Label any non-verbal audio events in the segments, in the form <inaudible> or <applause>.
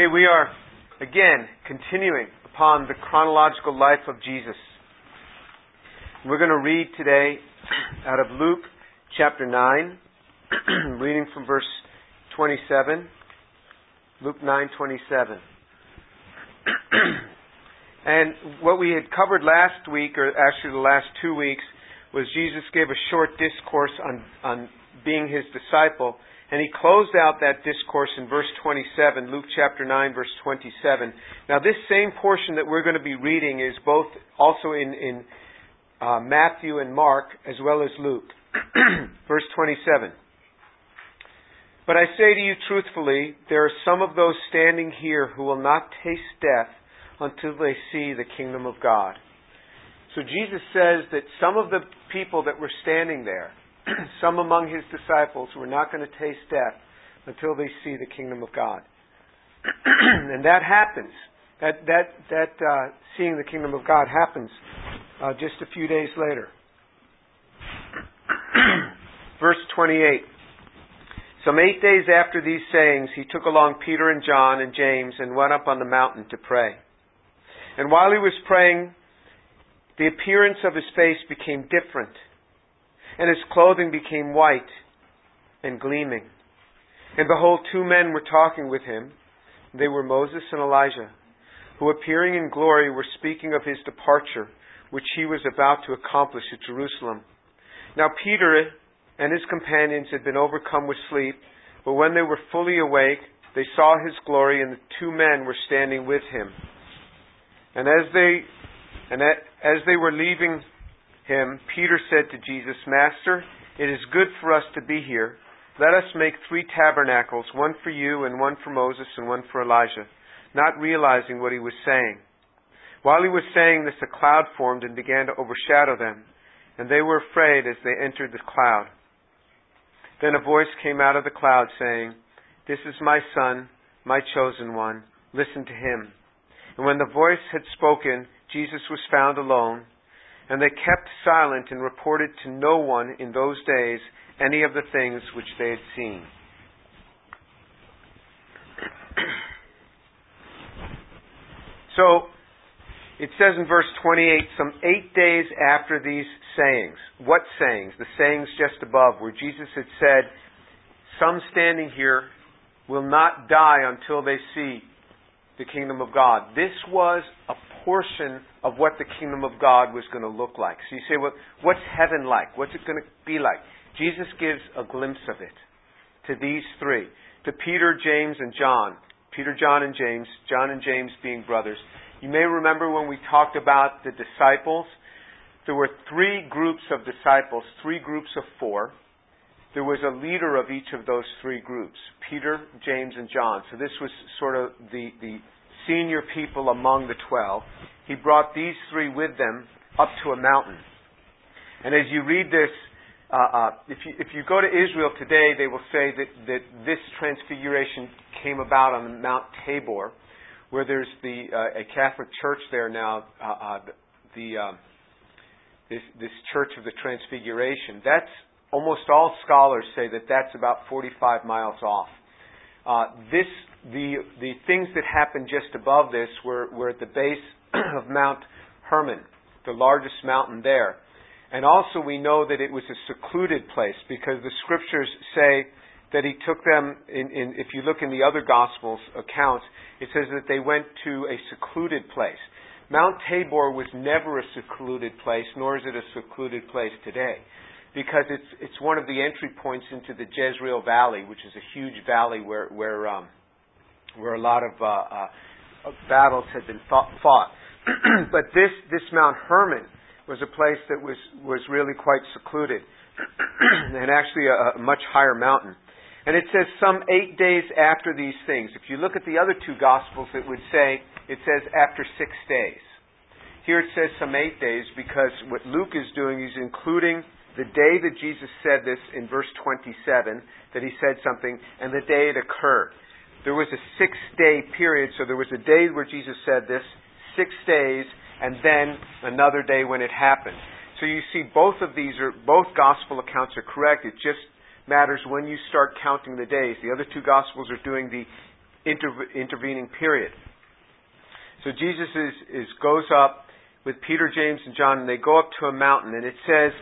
Okay, we are again continuing upon the chronological life of Jesus. We're going to read today out of Luke chapter 9, <clears throat> reading from verse 27. Luke 9:27. <clears throat> and what we had covered last week or actually the last 2 weeks was Jesus gave a short discourse on on being his disciple and he closed out that discourse in verse 27, Luke chapter 9, verse 27. Now, this same portion that we're going to be reading is both also in, in uh, Matthew and Mark, as well as Luke. <clears throat> verse 27. But I say to you truthfully, there are some of those standing here who will not taste death until they see the kingdom of God. So Jesus says that some of the people that were standing there, <clears throat> some among his disciples were not going to taste death until they see the kingdom of God. <clears throat> and that happens. That that that uh, seeing the kingdom of God happens uh, just a few days later. <clears throat> Verse 28. Some eight days after these sayings, he took along Peter and John and James and went up on the mountain to pray. And while he was praying, the appearance of his face became different and his clothing became white and gleaming. And behold, two men were talking with him. They were Moses and Elijah, who appearing in glory were speaking of his departure, which he was about to accomplish at Jerusalem. Now Peter and his companions had been overcome with sleep, but when they were fully awake, they saw his glory, and the two men were standing with him. And as they and as they were leaving him, Peter said to Jesus, Master, it is good for us to be here. Let us make three tabernacles, one for you, and one for Moses, and one for Elijah, not realizing what he was saying. While he was saying this, a cloud formed and began to overshadow them, and they were afraid as they entered the cloud. Then a voice came out of the cloud saying, This is my son, my chosen one. Listen to him. And when the voice had spoken, Jesus was found alone and they kept silent and reported to no one in those days any of the things which they had seen. <clears throat> so, it says in verse 28, some eight days after these sayings. What sayings? The sayings just above, where Jesus had said, Some standing here will not die until they see the kingdom of God. This was a portion of what the kingdom of God was going to look like. So you say, well, what's heaven like? What's it going to be like? Jesus gives a glimpse of it to these three, to Peter, James, and John. Peter, John, and James, John and James being brothers. You may remember when we talked about the disciples, there were three groups of disciples, three groups of four. There was a leader of each of those three groups, Peter, James, and John. So this was sort of the, the senior people among the twelve, he brought these three with them up to a mountain. And as you read this, uh, uh, if, you, if you go to Israel today, they will say that, that this transfiguration came about on Mount Tabor, where there's the uh, a Catholic church there now, uh, uh, the um, this, this Church of the Transfiguration. That's almost all scholars say that that's about 45 miles off. Uh, this the the things that happened just above this were, were at the base <clears throat> of Mount Hermon, the largest mountain there. And also we know that it was a secluded place because the scriptures say that he took them in, in if you look in the other gospels accounts, it says that they went to a secluded place. Mount Tabor was never a secluded place, nor is it a secluded place today because it's it's one of the entry points into the Jezreel Valley, which is a huge valley where where um, where a lot of uh, uh, battles had been fought. fought. <clears throat> but this this Mount Hermon was a place that was was really quite secluded, <clears throat> and actually a, a much higher mountain. And it says some eight days after these things. If you look at the other two Gospels, it would say it says after six days. Here it says some eight days because what Luke is doing is including the day that Jesus said this in verse 27, that he said something, and the day it occurred. There was a six day period, so there was a day where Jesus said this, six days, and then another day when it happened. So you see, both of these are, both gospel accounts are correct. It just matters when you start counting the days. The other two gospels are doing the inter- intervening period. So Jesus is, is goes up with Peter, James, and John, and they go up to a mountain, and it says,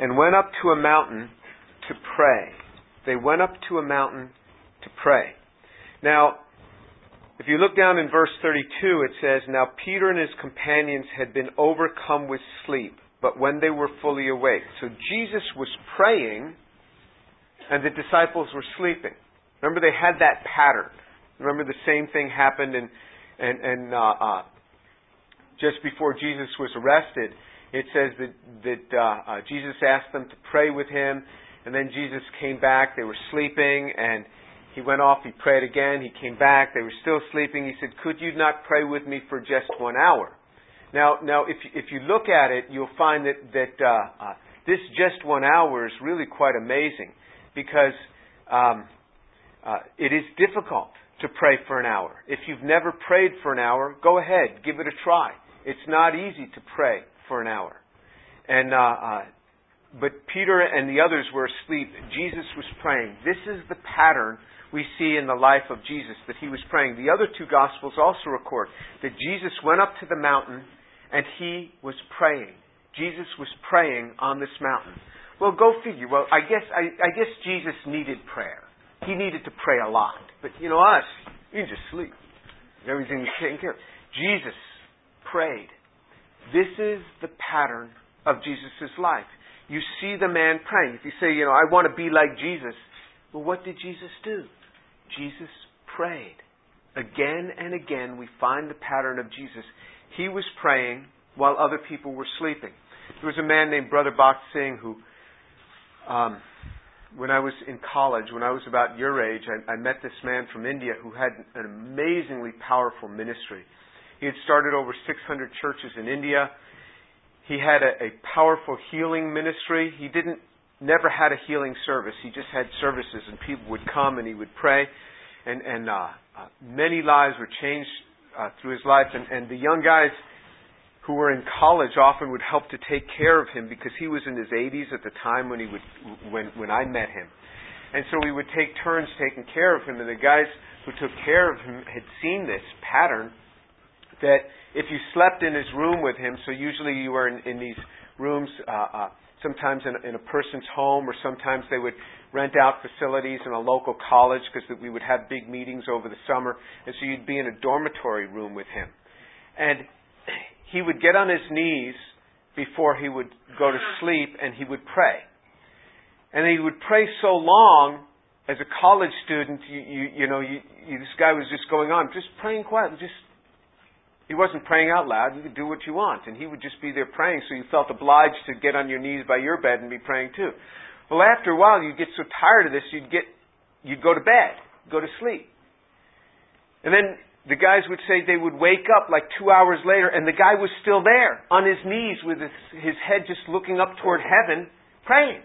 and went up to a mountain to pray. They went up to a mountain to pray. Now, if you look down in verse 32, it says, Now Peter and his companions had been overcome with sleep, but when they were fully awake. So Jesus was praying, and the disciples were sleeping. Remember, they had that pattern. Remember, the same thing happened in, and, and uh, uh, just before Jesus was arrested. It says that, that uh, uh, Jesus asked them to pray with him, and then Jesus came back. They were sleeping, and he went off. He prayed again. He came back. They were still sleeping. He said, "Could you not pray with me for just one hour?" Now, now, if if you look at it, you'll find that that uh, uh, this just one hour is really quite amazing, because um, uh, it is difficult to pray for an hour. If you've never prayed for an hour, go ahead, give it a try. It's not easy to pray for an hour, and uh, uh, but Peter and the others were asleep. Jesus was praying. This is the pattern we see in the life of Jesus that he was praying. The other two Gospels also record that Jesus went up to the mountain and he was praying. Jesus was praying on this mountain. Well, go figure. Well, I guess I, I guess Jesus needed prayer. He needed to pray a lot. But you know us, can just sleep. Everything is taken care of. Jesus prayed. This is the pattern of Jesus' life. You see the man praying. If you say, you know, I want to be like Jesus, well, what did Jesus do? Jesus prayed. Again and again, we find the pattern of Jesus. He was praying while other people were sleeping. There was a man named Brother Bakht Singh who, um, when I was in college, when I was about your age, I, I met this man from India who had an amazingly powerful ministry. He had started over 600 churches in India. He had a, a powerful healing ministry. He didn't never had a healing service. He just had services, and people would come and he would pray, and and uh, uh, many lives were changed uh, through his life. And, and the young guys who were in college often would help to take care of him because he was in his 80s at the time when he would when when I met him, and so we would take turns taking care of him. And the guys who took care of him had seen this pattern that if you slept in his room with him, so usually you were in, in these rooms. Uh, uh, sometimes in, in a person's home, or sometimes they would rent out facilities in a local college because we would have big meetings over the summer, and so you'd be in a dormitory room with him. And he would get on his knees before he would go to sleep, and he would pray. And he would pray so long as a college student, you, you, you know, you, you, this guy was just going on, just praying quietly, just he wasn't praying out loud. You could do what you want. And he would just be there praying, so you felt obliged to get on your knees by your bed and be praying too. Well, after a while, you'd get so tired of this, you'd get, you'd go to bed, go to sleep. And then the guys would say they would wake up like two hours later, and the guy was still there on his knees with his, his head just looking up toward heaven, praying.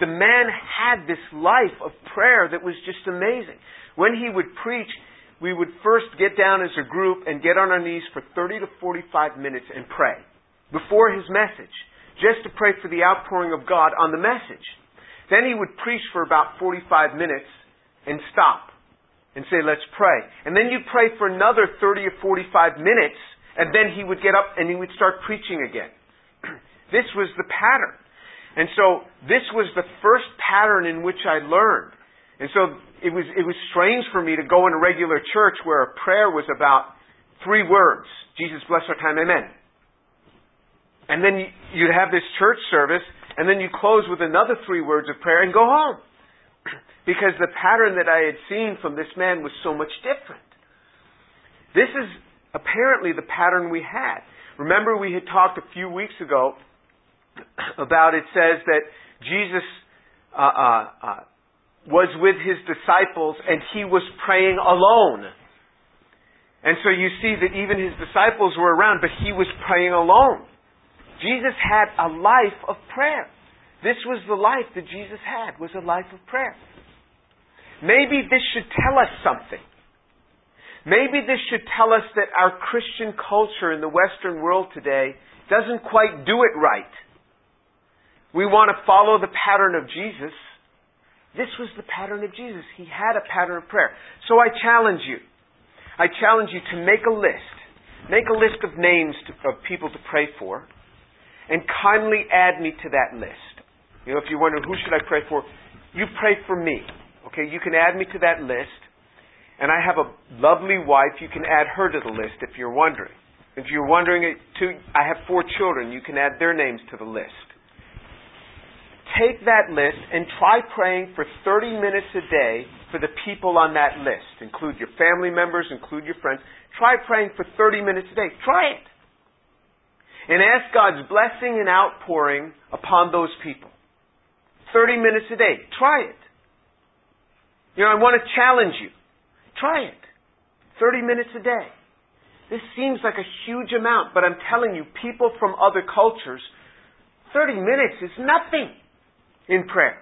The man had this life of prayer that was just amazing. When he would preach, we would first get down as a group and get on our knees for 30 to 45 minutes and pray before his message, just to pray for the outpouring of God on the message. Then he would preach for about 45 minutes and stop and say, let's pray. And then you'd pray for another 30 or 45 minutes, and then he would get up and he would start preaching again. <clears throat> this was the pattern. And so this was the first pattern in which I learned. And so it was, it was strange for me to go in a regular church where a prayer was about three words Jesus bless our time, amen. And then you'd have this church service, and then you close with another three words of prayer and go home. <clears throat> because the pattern that I had seen from this man was so much different. This is apparently the pattern we had. Remember, we had talked a few weeks ago <clears throat> about it says that Jesus uh, uh, uh, was with his disciples and he was praying alone. And so you see that even his disciples were around, but he was praying alone. Jesus had a life of prayer. This was the life that Jesus had, was a life of prayer. Maybe this should tell us something. Maybe this should tell us that our Christian culture in the Western world today doesn't quite do it right. We want to follow the pattern of Jesus, This was the pattern of Jesus. He had a pattern of prayer. So I challenge you. I challenge you to make a list. Make a list of names to, of people to pray for and kindly add me to that list. You know, if you wonder who should I pray for, you pray for me. Okay, you can add me to that list. And I have a lovely wife. You can add her to the list if you're wondering. If you're wondering uh, it too, I have four children. You can add their names to the list. Take that list and try praying for 30 minutes a day for the people on that list. Include your family members, include your friends. Try praying for 30 minutes a day. Try it. And ask God's blessing and outpouring upon those people. 30 minutes a day. Try it. You know, I want to challenge you. Try it. 30 minutes a day. This seems like a huge amount, but I'm telling you, people from other cultures, 30 minutes is nothing in prayer.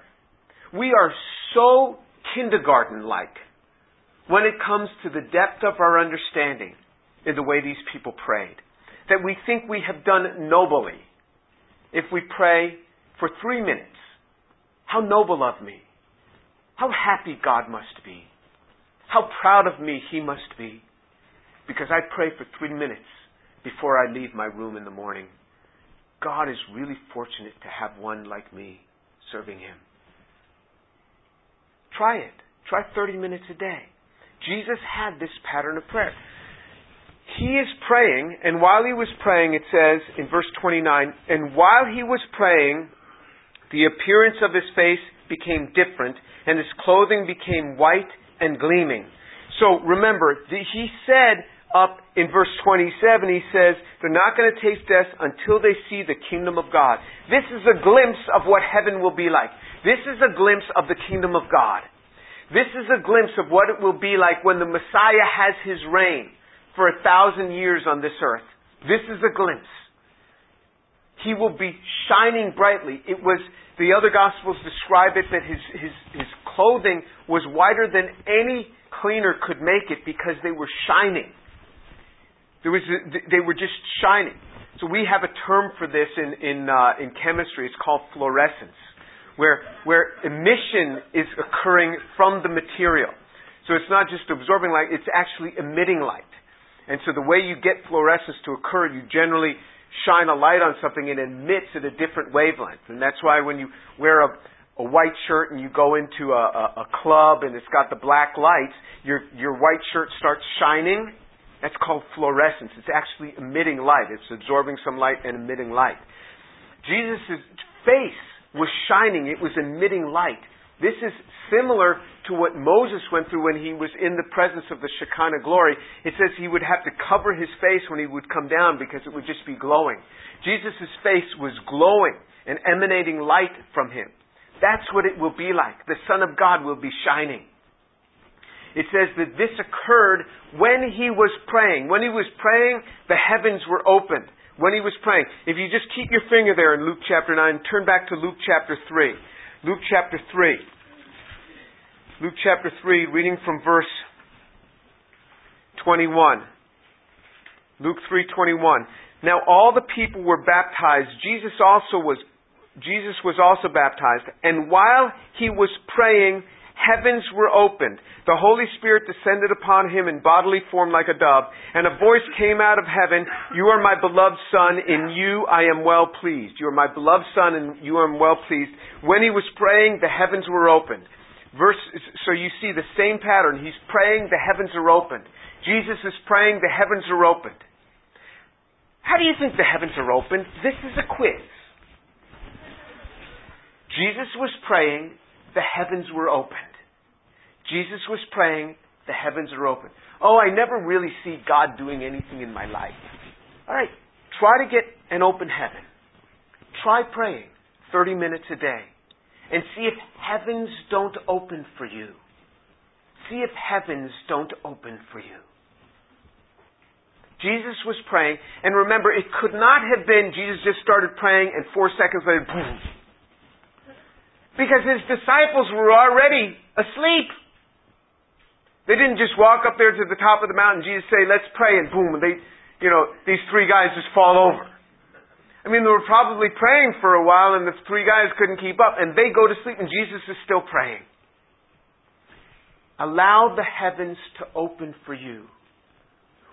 We are so kindergarten like when it comes to the depth of our understanding in the way these people prayed that we think we have done nobly if we pray for three minutes. How noble of me. How happy God must be. How proud of me He must be. Because I pray for three minutes before I leave my room in the morning. God is really fortunate to have one like me serving Him. Try it. Try 30 minutes a day. Jesus had this pattern of prayer. He is praying, and while he was praying, it says in verse 29, and while he was praying, the appearance of his face became different, and his clothing became white and gleaming. So remember, he said up in verse 27, he says, they're not going to taste death until they see the kingdom of God. This is a glimpse of what heaven will be like. This is a glimpse of the kingdom of God. This is a glimpse of what it will be like when the Messiah has his reign for a thousand years on this earth. This is a glimpse. He will be shining brightly. It was, the other Gospels describe it that his, his, his clothing was whiter than any cleaner could make it because they were shining. There was, they were just shining. So we have a term for this in, in, uh, in chemistry. It's called fluorescence, where, where emission is occurring from the material. So it's not just absorbing light, it's actually emitting light. And so the way you get fluorescence to occur, you generally shine a light on something and it emits at a different wavelength. And that's why when you wear a, a white shirt and you go into a, a, a club and it's got the black lights, your, your white shirt starts shining. That's called fluorescence. It's actually emitting light. It's absorbing some light and emitting light. Jesus' face was shining. It was emitting light. This is similar to what Moses went through when he was in the presence of the Shekinah glory. It says he would have to cover his face when he would come down because it would just be glowing. Jesus' face was glowing and emanating light from him. That's what it will be like. The Son of God will be shining. It says that this occurred when he was praying. When he was praying, the heavens were opened. When he was praying. If you just keep your finger there in Luke chapter 9, turn back to Luke chapter 3. Luke chapter 3. Luke chapter 3, reading from verse 21. Luke 3:21. Now all the people were baptized. Jesus also was Jesus was also baptized, and while he was praying, heavens were opened. The Holy Spirit descended upon him in bodily form like a dove, and a voice came out of heaven, You are my beloved Son, in you I am well pleased. You are my beloved Son, and you are well pleased. When he was praying, the heavens were opened. Verse, so you see the same pattern. He's praying, the heavens are opened. Jesus is praying, the heavens are opened. How do you think the heavens are opened? This is a quiz. Jesus was praying, the heavens were opened. Jesus was praying, the heavens are open. Oh, I never really see God doing anything in my life. All right, try to get an open heaven. Try praying 30 minutes a day and see if heavens don't open for you. See if heavens don't open for you. Jesus was praying, and remember, it could not have been Jesus just started praying and four seconds later, boom, because his disciples were already asleep. They didn't just walk up there to the top of the mountain, Jesus say, let's pray, and boom, they, you know, these three guys just fall over. I mean, they were probably praying for a while, and the three guys couldn't keep up, and they go to sleep, and Jesus is still praying. Allow the heavens to open for you.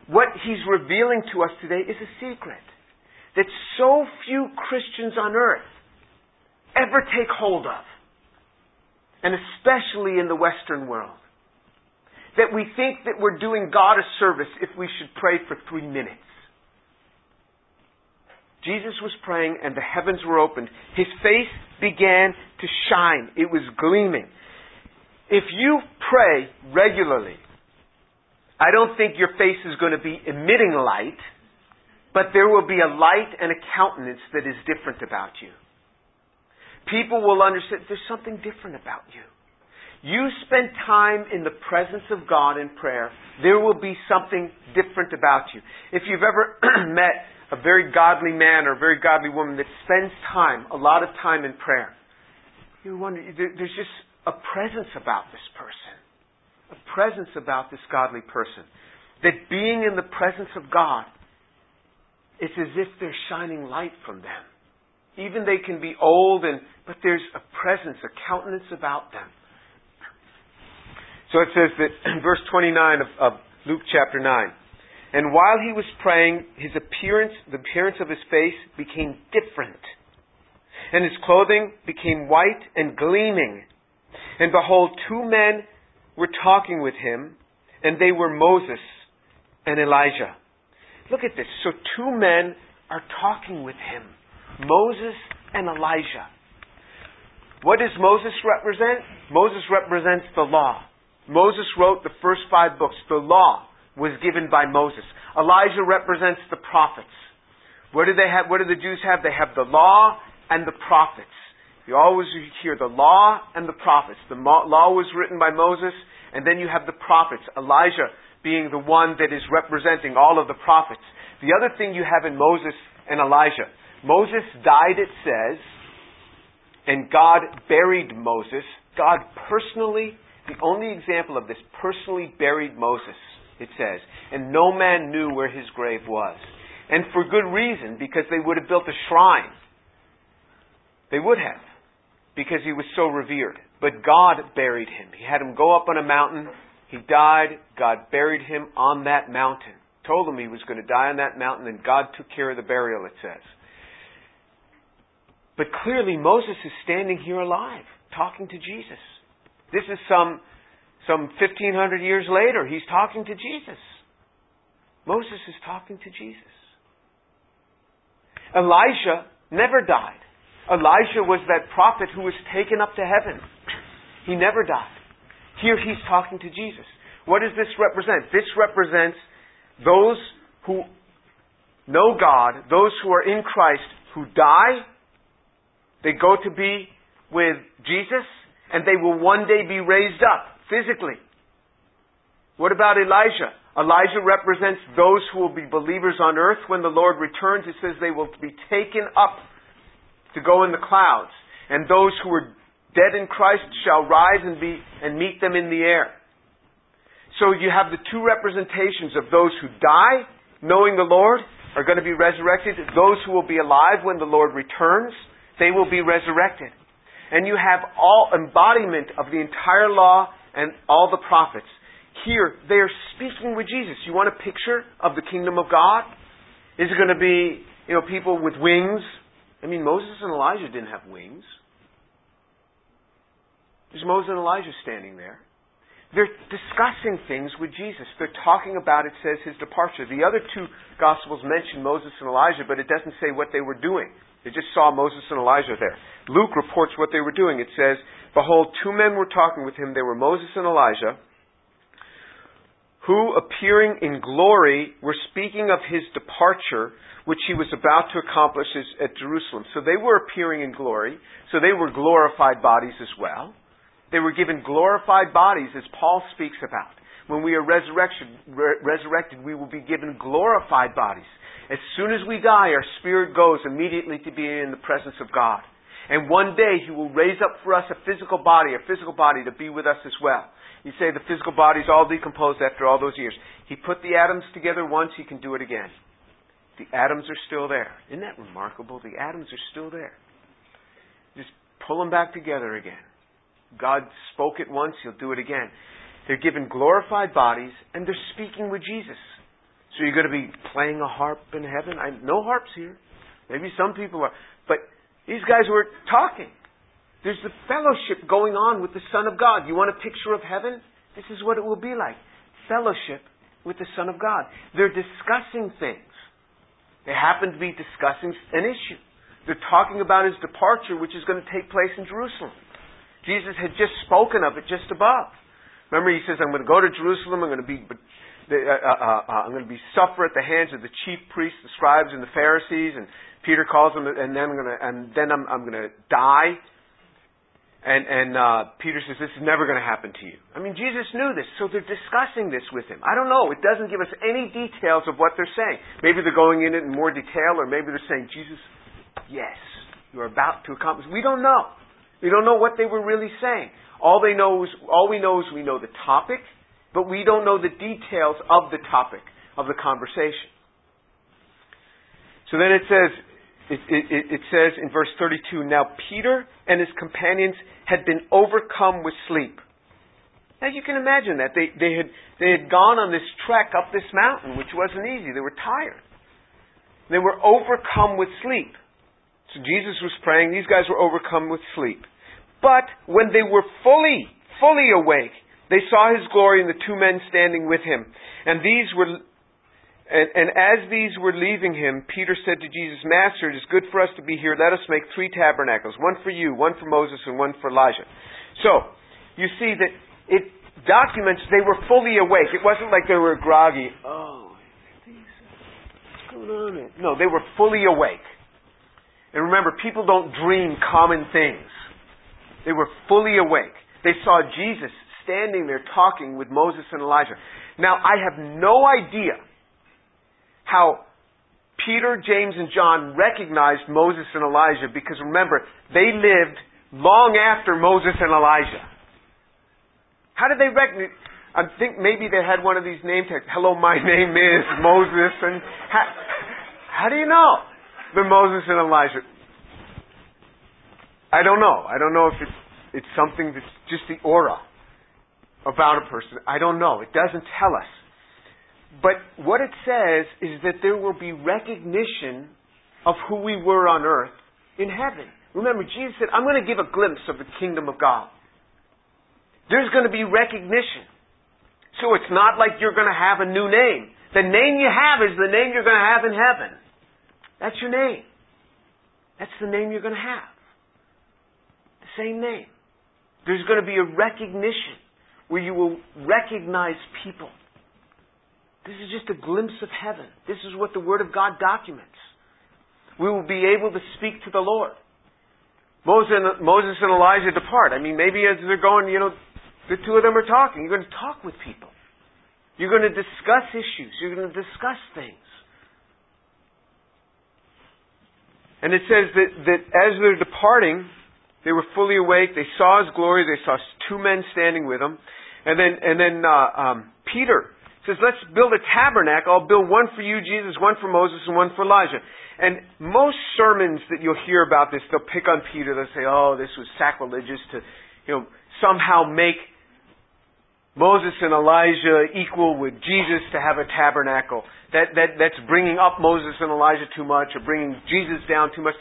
What he's revealing to us today is a secret that so few Christians on earth ever take hold of, and especially in the Western world. That we think that we're doing God a service if we should pray for three minutes. Jesus was praying and the heavens were opened. His face began to shine. It was gleaming. If you pray regularly, I don't think your face is going to be emitting light, but there will be a light and a countenance that is different about you. People will understand there's something different about you. You spend time in the presence of God in prayer, there will be something different about you. If you've ever <clears throat> met a very godly man or a very godly woman that spends time, a lot of time in prayer, you wonder, there's just a presence about this person. A presence about this godly person. That being in the presence of God, it's as if there's shining light from them. Even they can be old and, but there's a presence, a countenance about them. So it says that <clears throat> in verse 29 of, of Luke chapter 9, and while he was praying, his appearance, the appearance of his face became different. And his clothing became white and gleaming. And behold, two men were talking with him, and they were Moses and Elijah. Look at this. So two men are talking with him Moses and Elijah. What does Moses represent? Moses represents the law. Moses wrote the first five books. The law was given by Moses. Elijah represents the prophets. What do they have? What do the Jews have? They have the law and the prophets. You always hear the law and the prophets. The law was written by Moses, and then you have the prophets. Elijah being the one that is representing all of the prophets. The other thing you have in Moses and Elijah, Moses died, it says, and God buried Moses. God personally, the only example of this, personally buried Moses, it says. And no man knew where his grave was. And for good reason, because they would have built a shrine. They would have, because he was so revered. But God buried him. He had him go up on a mountain. He died. God buried him on that mountain. Told him he was going to die on that mountain, and God took care of the burial, it says. But clearly, Moses is standing here alive, talking to Jesus. This is some, some 1500 years later. He's talking to Jesus. Moses is talking to Jesus. Elijah never died. Elijah was that prophet who was taken up to heaven. He never died. Here he's talking to Jesus. What does this represent? This represents those who know God, those who are in Christ, who die they go to be with Jesus, and they will one day be raised up physically. What about Elijah? Elijah represents those who will be believers on earth when the Lord returns. It says they will be taken up to go in the clouds. And those who are dead in Christ shall rise and be and meet them in the air. So you have the two representations of those who die knowing the Lord are going to be resurrected, those who will be alive when the Lord returns, they will be resurrected. And you have all embodiment of the entire law and all the prophets. Here, they are speaking with Jesus. You want a picture of the kingdom of God? Is it going to be, you know, people with wings? I mean, Moses and Elijah didn't have wings. There's Moses and Elijah standing there. They're discussing things with Jesus. They're talking about, it says, his departure. The other two Gospels mention Moses and Elijah, but it doesn't say what they were doing. They just saw Moses and Elijah there. Luke reports what they were doing. It says, Behold, two men were talking with him. They were Moses and Elijah, who, appearing in glory, were speaking of his departure, which he was about to accomplish at Jerusalem. So they were appearing in glory. So they were glorified bodies as well. They were given glorified bodies, as Paul speaks about. When we are resurrected, resurrected, we will be given glorified bodies. As soon as we die, our spirit goes immediately to be in the presence of God. And one day He will raise up for us a physical body, a physical body to be with us as well. You say the physical body is all decomposed after all those years. He put the atoms together once, He can do it again. The atoms are still there. Isn't that remarkable? The atoms are still there. Just pull them back together again. God spoke it once, He'll do it again. They're given glorified bodies, and they're speaking with Jesus. So you're going to be playing a harp in heaven? I, no harps here. Maybe some people are. But these guys were talking. There's the fellowship going on with the Son of God. You want a picture of heaven? This is what it will be like. Fellowship with the Son of God. They're discussing things. They happen to be discussing an issue. They're talking about his departure, which is going to take place in Jerusalem. Jesus had just spoken of it just above. Remember, he says, "I'm going to go to Jerusalem. I'm going to be, uh, uh, uh, I'm going to be suffer at the hands of the chief priests, the scribes, and the Pharisees." And Peter calls him, and then I'm going to, and then I'm, I'm going to die. And, and uh, Peter says, This is never going to happen to you. I mean, Jesus knew this, so they're discussing this with him. I don't know. It doesn't give us any details of what they're saying. Maybe they're going in it in more detail, or maybe they're saying, Jesus, yes, you're about to accomplish. We don't know. We don't know what they were really saying. All they know is, all we know is we know the topic, but we don't know the details of the topic of the conversation. So then it says, it, it, it, says in verse 32 Now Peter and his companions had been overcome with sleep. Now you can imagine that. They, they, had, they had gone on this trek up this mountain, which wasn't easy. They were tired. They were overcome with sleep. So Jesus was praying. These guys were overcome with sleep. But when they were fully, fully awake, they saw his glory and the two men standing with him. And these were and, and, as these were leaving him, Peter said to Jesus, Master, it is good for us to be here. Let us make three tabernacles one for you, one for Moses, and one for Elijah. So, you see that it documents they were fully awake. It wasn't like they were groggy. Oh, what's going on? No, they were fully awake. And remember, people don't dream common things. They were fully awake. They saw Jesus standing there talking with Moses and Elijah. Now, I have no idea how Peter, James, and John recognized Moses and Elijah because remember, they lived long after Moses and Elijah. How did they recognize? I think maybe they had one of these name tags. Hello, my name is Moses, and how, how do you know the Moses and Elijah? I don't know. I don't know if it's it's something that's just the aura about a person. I don't know. It doesn't tell us. But what it says is that there will be recognition of who we were on earth in heaven. Remember, Jesus said, I'm going to give a glimpse of the kingdom of God. There's going to be recognition. So it's not like you're going to have a new name. The name you have is the name you're going to have in heaven. That's your name. That's the name you're going to have. Same name. There's going to be a recognition where you will recognize people. This is just a glimpse of heaven. This is what the Word of God documents. We will be able to speak to the Lord. Moses and, Moses and Elijah depart. I mean, maybe as they're going, you know, the two of them are talking. You're going to talk with people. You're going to discuss issues. You're going to discuss things. And it says that, that as they're departing, they were fully awake. They saw his glory. They saw two men standing with him. And then, and then uh, um, Peter says, let's build a tabernacle. I'll build one for you, Jesus, one for Moses, and one for Elijah. And most sermons that you'll hear about this, they'll pick on Peter. They'll say, oh, this was sacrilegious to, you know, somehow make Moses and Elijah equal with Jesus to have a tabernacle. That, that, that's bringing up Moses and Elijah too much or bringing Jesus down too much.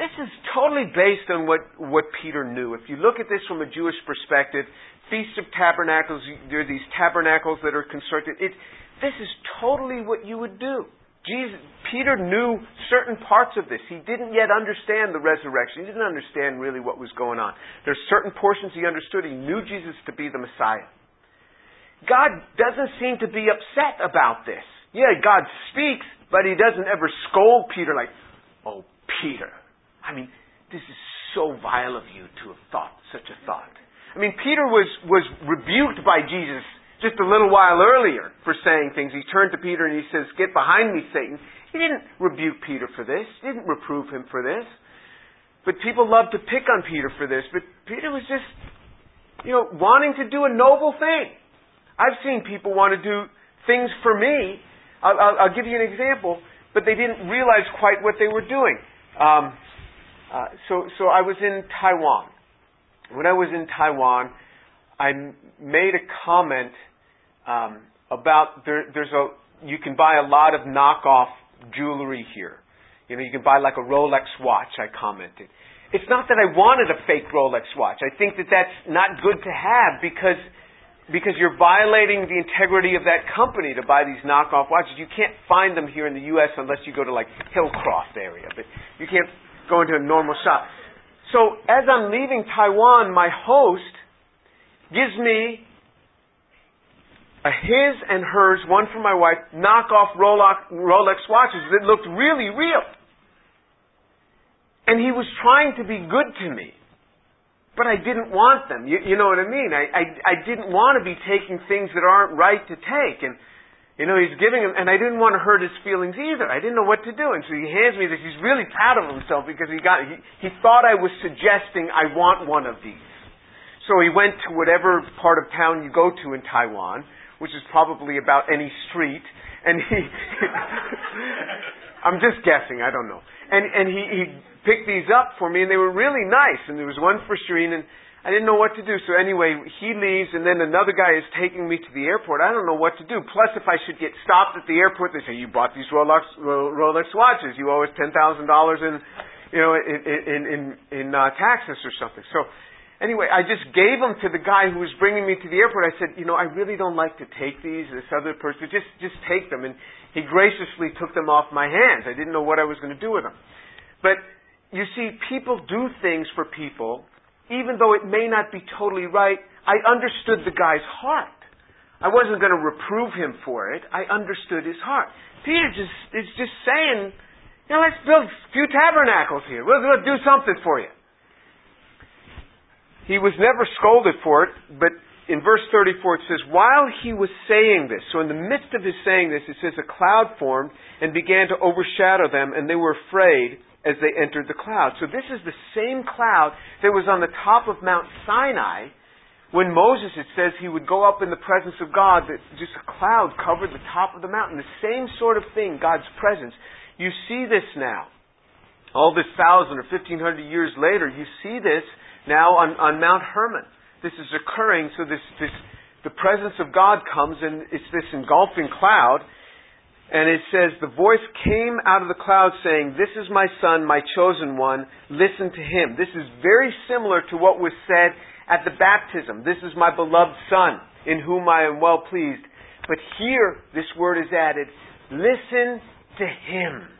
This is totally based on what, what Peter knew. If you look at this from a Jewish perspective, Feast of Tabernacles, there are these tabernacles that are constructed. It, this is totally what you would do. Jesus, Peter knew certain parts of this. He didn't yet understand the resurrection. He didn't understand really what was going on. There's certain portions he understood. He knew Jesus to be the Messiah. God doesn't seem to be upset about this. Yeah, God speaks, but he doesn't ever scold Peter like, oh, Peter. I mean, this is so vile of you to have thought such a thought. I mean, Peter was, was rebuked by Jesus just a little while earlier for saying things. He turned to Peter and he says, Get behind me, Satan. He didn't rebuke Peter for this. He didn't reprove him for this. But people love to pick on Peter for this. But Peter was just, you know, wanting to do a noble thing. I've seen people want to do things for me. I'll, I'll, I'll give you an example, but they didn't realize quite what they were doing. Um, uh, so, so I was in Taiwan when I was in Taiwan, I made a comment um, about there, there's a you can buy a lot of knockoff jewelry here. You know, you can buy like a Rolex watch. I commented. It's not that I wanted a fake Rolex watch. I think that that's not good to have because because you're violating the integrity of that company to buy these knockoff watches. You can't find them here in the U.S. unless you go to like Hillcroft area, but you can't go into a normal shop. So as I'm leaving Taiwan, my host gives me a his and hers, one for my wife, knockoff Rolex watches that looked really real. And he was trying to be good to me. But I didn't want them. You, you know what I mean? I, I, I didn't want to be taking things that aren't right to take. And, you know, he's giving them, and I didn't want to hurt his feelings either. I didn't know what to do. And so he hands me this. He's really proud of himself because he got, he, he thought I was suggesting I want one of these. So he went to whatever part of town you go to in Taiwan, which is probably about any street, and he, <laughs> I'm just guessing, I don't know. And, and he, he picked these up for me, and they were really nice. And there was one for Shireen, and I didn't know what to do. So anyway, he leaves, and then another guy is taking me to the airport. I don't know what to do. Plus, if I should get stopped at the airport, they say you bought these Rolex Rolex watches. You owe us ten thousand dollars in, you know, in in in, in uh, taxes or something. So. Anyway, I just gave them to the guy who was bringing me to the airport. I said, you know, I really don't like to take these. This other person, just just take them. And he graciously took them off my hands. I didn't know what I was going to do with them. But you see, people do things for people, even though it may not be totally right. I understood the guy's heart. I wasn't going to reprove him for it. I understood his heart. Peter just is just saying, you know, let's build a few tabernacles here. We'll, we'll do something for you. He was never scolded for it, but in verse 34 it says, While he was saying this, so in the midst of his saying this, it says, a cloud formed and began to overshadow them, and they were afraid as they entered the cloud. So this is the same cloud that was on the top of Mount Sinai when Moses, it says, he would go up in the presence of God, that just a cloud covered the top of the mountain. The same sort of thing, God's presence. You see this now. All this thousand or fifteen hundred years later, you see this now on, on Mount Hermon. This is occurring, so this, this, the presence of God comes and it's this engulfing cloud, and it says, The voice came out of the cloud saying, This is my son, my chosen one, listen to him. This is very similar to what was said at the baptism. This is my beloved son, in whom I am well pleased. But here, this word is added, listen to him.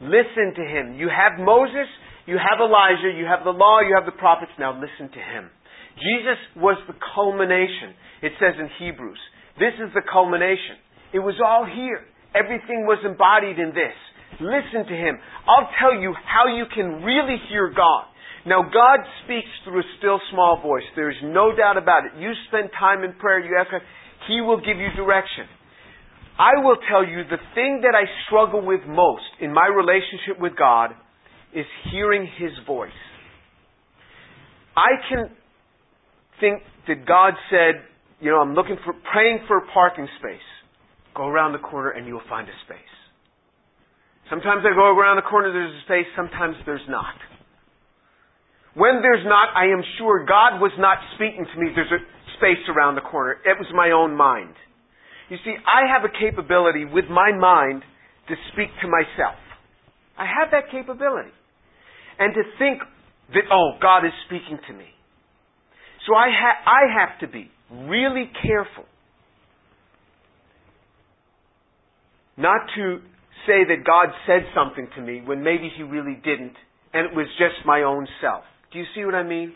Listen to him. You have Moses, you have Elijah, you have the law, you have the prophets, now listen to him. Jesus was the culmination, it says in Hebrews. This is the culmination. It was all here. Everything was embodied in this. Listen to Him. I'll tell you how you can really hear God. Now, God speaks through a still small voice. There's no doubt about it. You spend time in prayer, you God, He will give you direction. I will tell you the thing that I struggle with most in my relationship with God is hearing His voice. I can think that God said, you know, I'm looking for, praying for a parking space. Go around the corner and you'll find a space. Sometimes I go around the corner, there's a space, sometimes there's not. When there's not, I am sure God was not speaking to me, there's a space around the corner. It was my own mind. You see, I have a capability with my mind to speak to myself. I have that capability. And to think that, oh, God is speaking to me. So I, ha- I have to be really careful Not to say that God said something to me when maybe He really didn't, and it was just my own self. Do you see what I mean?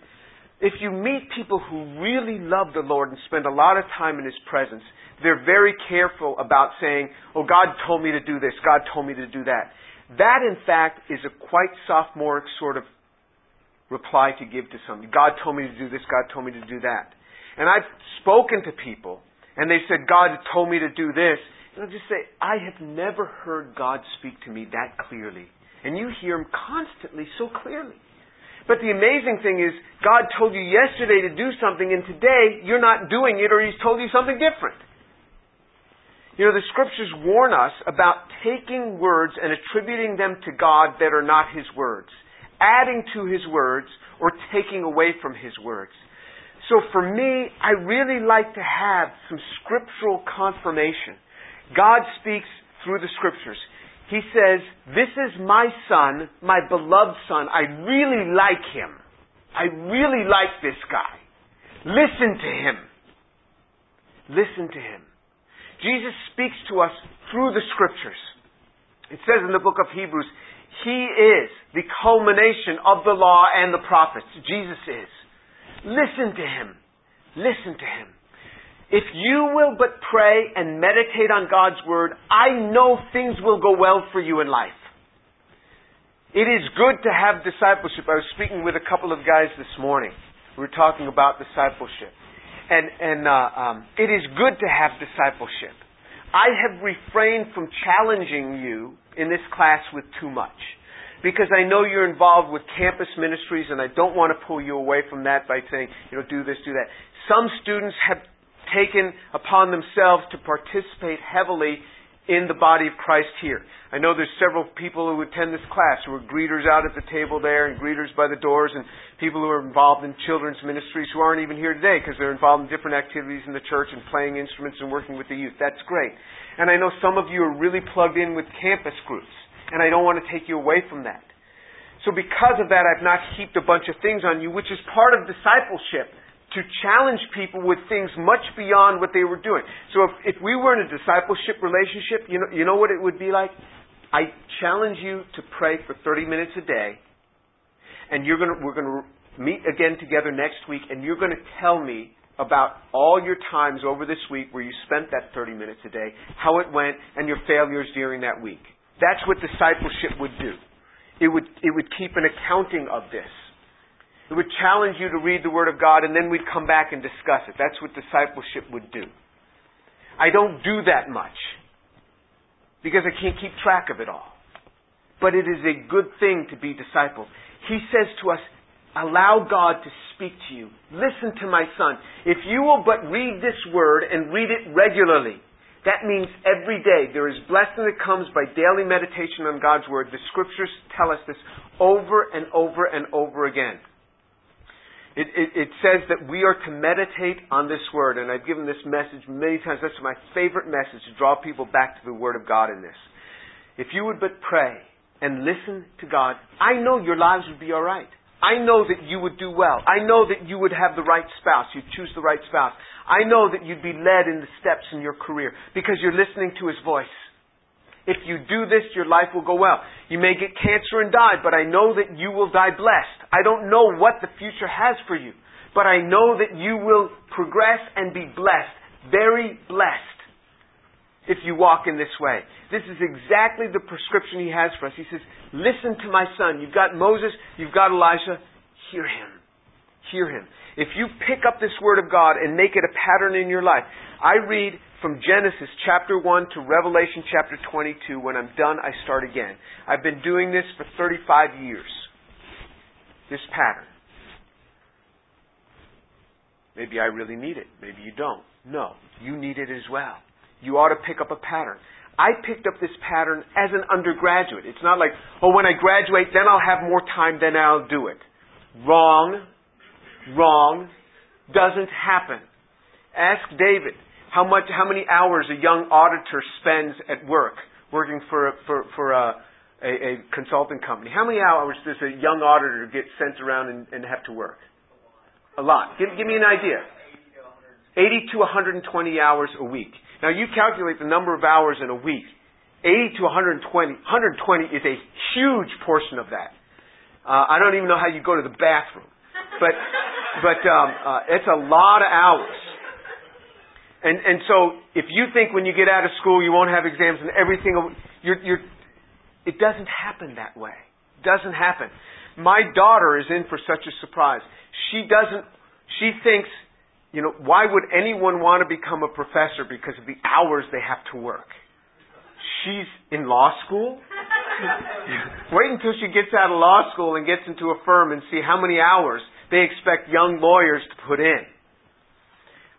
If you meet people who really love the Lord and spend a lot of time in His presence, they're very careful about saying, Oh, God told me to do this, God told me to do that. That, in fact, is a quite sophomoric sort of reply to give to somebody. God told me to do this, God told me to do that. And I've spoken to people, and they said, God told me to do this, and I'll just say, I have never heard God speak to me that clearly. And you hear Him constantly so clearly. But the amazing thing is, God told you yesterday to do something, and today you're not doing it, or He's told you something different. You know, the scriptures warn us about taking words and attributing them to God that are not His words, adding to His words, or taking away from His words. So for me, I really like to have some scriptural confirmation. God speaks through the scriptures. He says, This is my son, my beloved son. I really like him. I really like this guy. Listen to him. Listen to him. Jesus speaks to us through the scriptures. It says in the book of Hebrews, He is the culmination of the law and the prophets. Jesus is. Listen to Him. Listen to Him. If you will but pray and meditate on God's Word, I know things will go well for you in life. It is good to have discipleship. I was speaking with a couple of guys this morning. We were talking about discipleship. And, and uh, um, it is good to have discipleship. I have refrained from challenging you in this class with too much. Because I know you're involved with campus ministries and I don't want to pull you away from that by saying, you know, do this, do that. Some students have taken upon themselves to participate heavily in the body of Christ here. I know there's several people who attend this class who are greeters out at the table there and greeters by the doors and people who are involved in children's ministries who aren't even here today because they're involved in different activities in the church and playing instruments and working with the youth. That's great. And I know some of you are really plugged in with campus groups and I don't want to take you away from that. So because of that, I've not heaped a bunch of things on you, which is part of discipleship to challenge people with things much beyond what they were doing. So if, if we were in a discipleship relationship, you know, you know what it would be like? I challenge you to pray for 30 minutes a day, and you're gonna, we're going to meet again together next week, and you're going to tell me about all your times over this week where you spent that 30 minutes a day, how it went, and your failures during that week. That's what discipleship would do. It would, it would keep an accounting of this. It would challenge you to read the Word of God and then we'd come back and discuss it. That's what discipleship would do. I don't do that much because I can't keep track of it all. But it is a good thing to be discipled. He says to us, allow God to speak to you. Listen to my son. If you will but read this Word and read it regularly, that means every day there is blessing that comes by daily meditation on God's Word. The Scriptures tell us this over and over and over again. It, it, it, says that we are to meditate on this word, and I've given this message many times. That's my favorite message to draw people back to the word of God in this. If you would but pray and listen to God, I know your lives would be all right. I know that you would do well. I know that you would have the right spouse. You'd choose the right spouse. I know that you'd be led in the steps in your career because you're listening to His voice. If you do this, your life will go well. You may get cancer and die, but I know that you will die blessed. I don't know what the future has for you, but I know that you will progress and be blessed. Very blessed. If you walk in this way. This is exactly the prescription he has for us. He says, listen to my son. You've got Moses, you've got Elijah. Hear him. Hear him. If you pick up this word of God and make it a pattern in your life, I read from Genesis chapter 1 to Revelation chapter 22. When I'm done, I start again. I've been doing this for 35 years. This pattern. Maybe I really need it. Maybe you don't. No, you need it as well. You ought to pick up a pattern. I picked up this pattern as an undergraduate. It's not like, oh, when I graduate, then I'll have more time, then I'll do it. Wrong. Wrong. Doesn't happen. Ask David how much, how many hours a young auditor spends at work working for for for a, a, a consulting company. How many hours does a young auditor get sent around and, and have to work? A lot. Give, give me an idea. 80 to 120 hours a week. Now you calculate the number of hours in a week. 80 to 120. 120 is a huge portion of that. Uh, I don't even know how you go to the bathroom, but but um, uh, it's a lot of hours. And, and so, if you think when you get out of school you won't have exams and everything, you're, you're, it doesn't happen that way. It doesn't happen. My daughter is in for such a surprise. She doesn't, she thinks, you know, why would anyone want to become a professor because of the hours they have to work? She's in law school? <laughs> Wait until she gets out of law school and gets into a firm and see how many hours they expect young lawyers to put in.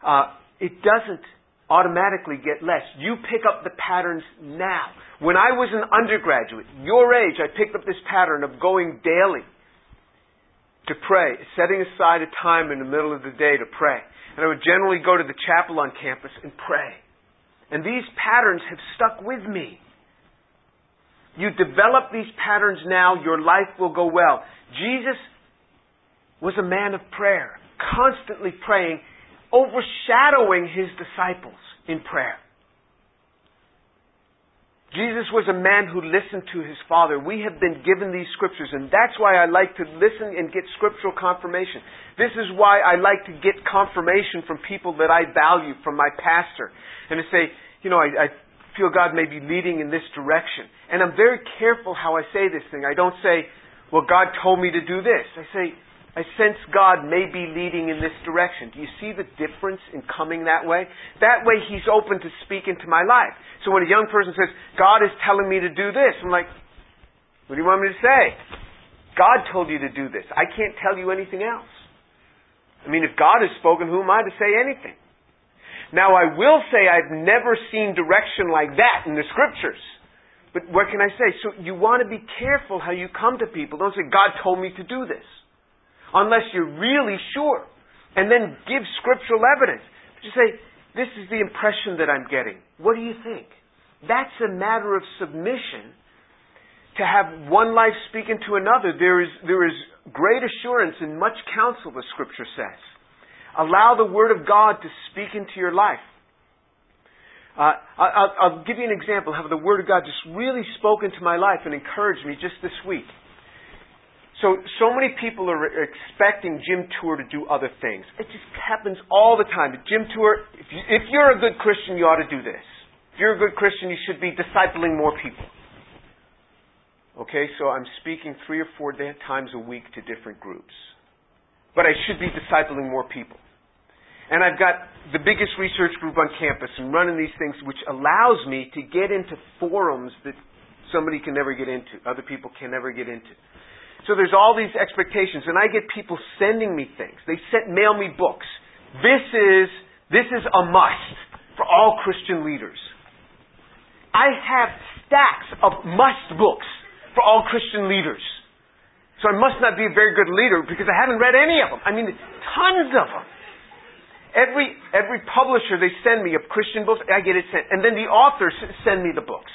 Uh, it doesn't automatically get less. You pick up the patterns now. When I was an undergraduate, your age, I picked up this pattern of going daily. to pray, setting aside a time in the middle of the day to pray. And I would generally go to the chapel on campus and pray. And these patterns have stuck with me. You develop these patterns now, your life will go well. Jesus was a man of prayer, constantly praying, overshadowing his disciples in prayer. Jesus was a man who listened to his Father. We have been given these scriptures, and that's why I like to listen and get scriptural confirmation. This is why I like to get confirmation from people that I value, from my pastor, and to say, you know, I, I feel God may be leading in this direction. And I'm very careful how I say this thing. I don't say, well, God told me to do this. I say, I sense God may be leading in this direction. Do you see the difference in coming that way? That way He's open to speak into my life. So when a young person says, God is telling me to do this, I'm like, what do you want me to say? God told you to do this. I can't tell you anything else. I mean, if God has spoken, who am I to say anything? Now I will say I've never seen direction like that in the scriptures. But what can I say? So you want to be careful how you come to people. Don't say, God told me to do this unless you're really sure. And then give scriptural evidence. But you say, this is the impression that I'm getting. What do you think? That's a matter of submission to have one life speak into another. There is, there is great assurance and much counsel, the scripture says. Allow the word of God to speak into your life. Uh, I'll, I'll give you an example how the Word of God just really spoke into my life and encouraged me just this week. So, so many people are expecting Jim Tour to do other things. It just happens all the time. Jim Tour, if, you, if you're a good Christian, you ought to do this. If you're a good Christian, you should be discipling more people. Okay, so I'm speaking three or four times a week to different groups. But I should be discipling more people. And I've got the biggest research group on campus and running these things, which allows me to get into forums that somebody can never get into, other people can never get into. So there's all these expectations, and I get people sending me things. They sent, mail me books. This is, this is a must for all Christian leaders. I have stacks of must books for all Christian leaders. So I must not be a very good leader because I haven't read any of them. I mean, tons of them. Every, every publisher they send me of Christian books, I get it sent. And then the authors send me the books.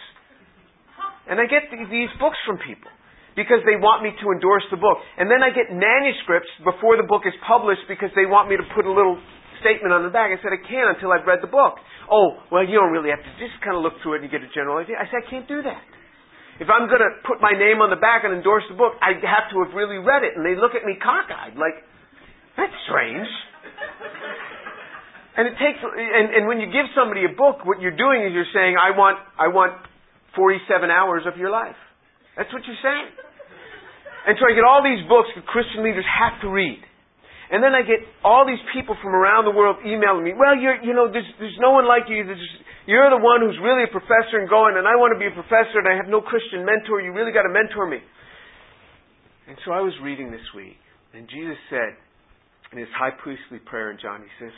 And I get these books from people because they want me to endorse the book. And then I get manuscripts before the book is published because they want me to put a little statement on the back. I said, I can't until I've read the book. Oh, well, you don't really have to just kind of look through it and get a general idea. I said, I can't do that. If I'm going to put my name on the back and endorse the book, I have to have really read it. And they look at me cockeyed, like, that's strange. and it takes, and, and when you give somebody a book, what you're doing is you're saying, I want, I want 47 hours of your life. That's what you're saying. And so I get all these books that Christian leaders have to read. And then I get all these people from around the world emailing me, well, you're, you know, there's, there's no one like you. There's, you're the one who's really a professor and going, and I want to be a professor and I have no Christian mentor. You really got to mentor me. And so I was reading this week, and Jesus said in his high priestly prayer in John, he says,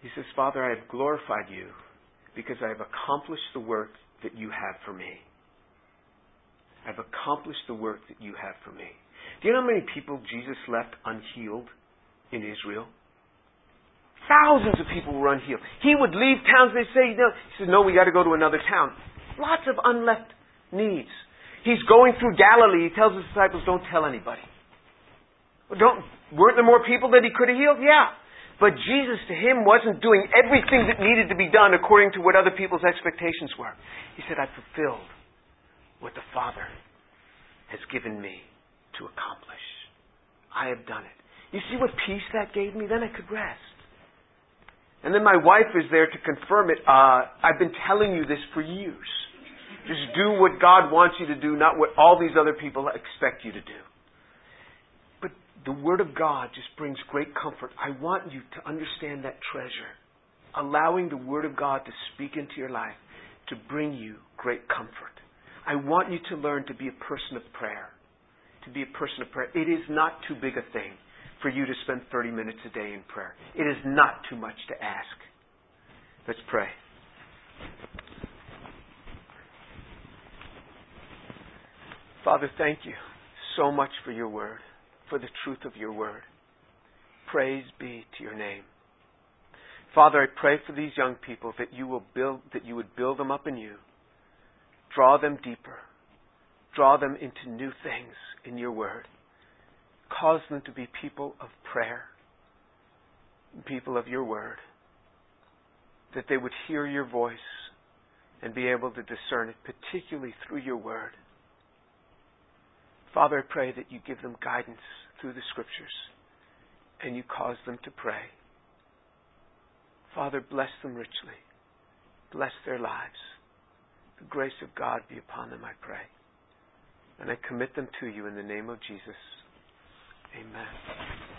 he says, Father, I have glorified you because I have accomplished the work that you have for me. I've accomplished the work that you have for me. Do you know how many people Jesus left unhealed in Israel? Thousands of people were unhealed. He would leave towns, they'd say, no. He said, no, we got to go to another town. Lots of unleft needs. He's going through Galilee. He tells his disciples, don't tell anybody. Well, don't, weren't there more people that he could have healed? Yeah. But Jesus to him wasn't doing everything that needed to be done according to what other people's expectations were. He said, I've fulfilled what the Father has given me to accomplish. I have done it. You see what peace that gave me? Then I could rest. And then my wife is there to confirm it. Uh, I've been telling you this for years. Just do what God wants you to do, not what all these other people expect you to do. But the Word of God just brings great comfort. I want you to understand that treasure. Allowing the Word of God to speak into your life to bring you great comfort. I want you to learn to be a person of prayer. To be a person of prayer. It is not too big a thing for you to spend 30 minutes a day in prayer. It is not too much to ask. Let's pray. Father, thank you so much for your word. for the truth of your word. Praise be to your name. Father, I pray for these young people that you will build that you would build them up in you. Draw them deeper. Draw them into new things in your word. Cause them to be people of prayer, people of your word. That they would hear your voice and be able to discern it, particularly through your word. Father, I pray that you give them guidance through the scriptures and you cause them to pray. Father, bless them richly. Bless their lives. The grace of God be upon them, I pray. And I commit them to you in the name of Jesus. Amen.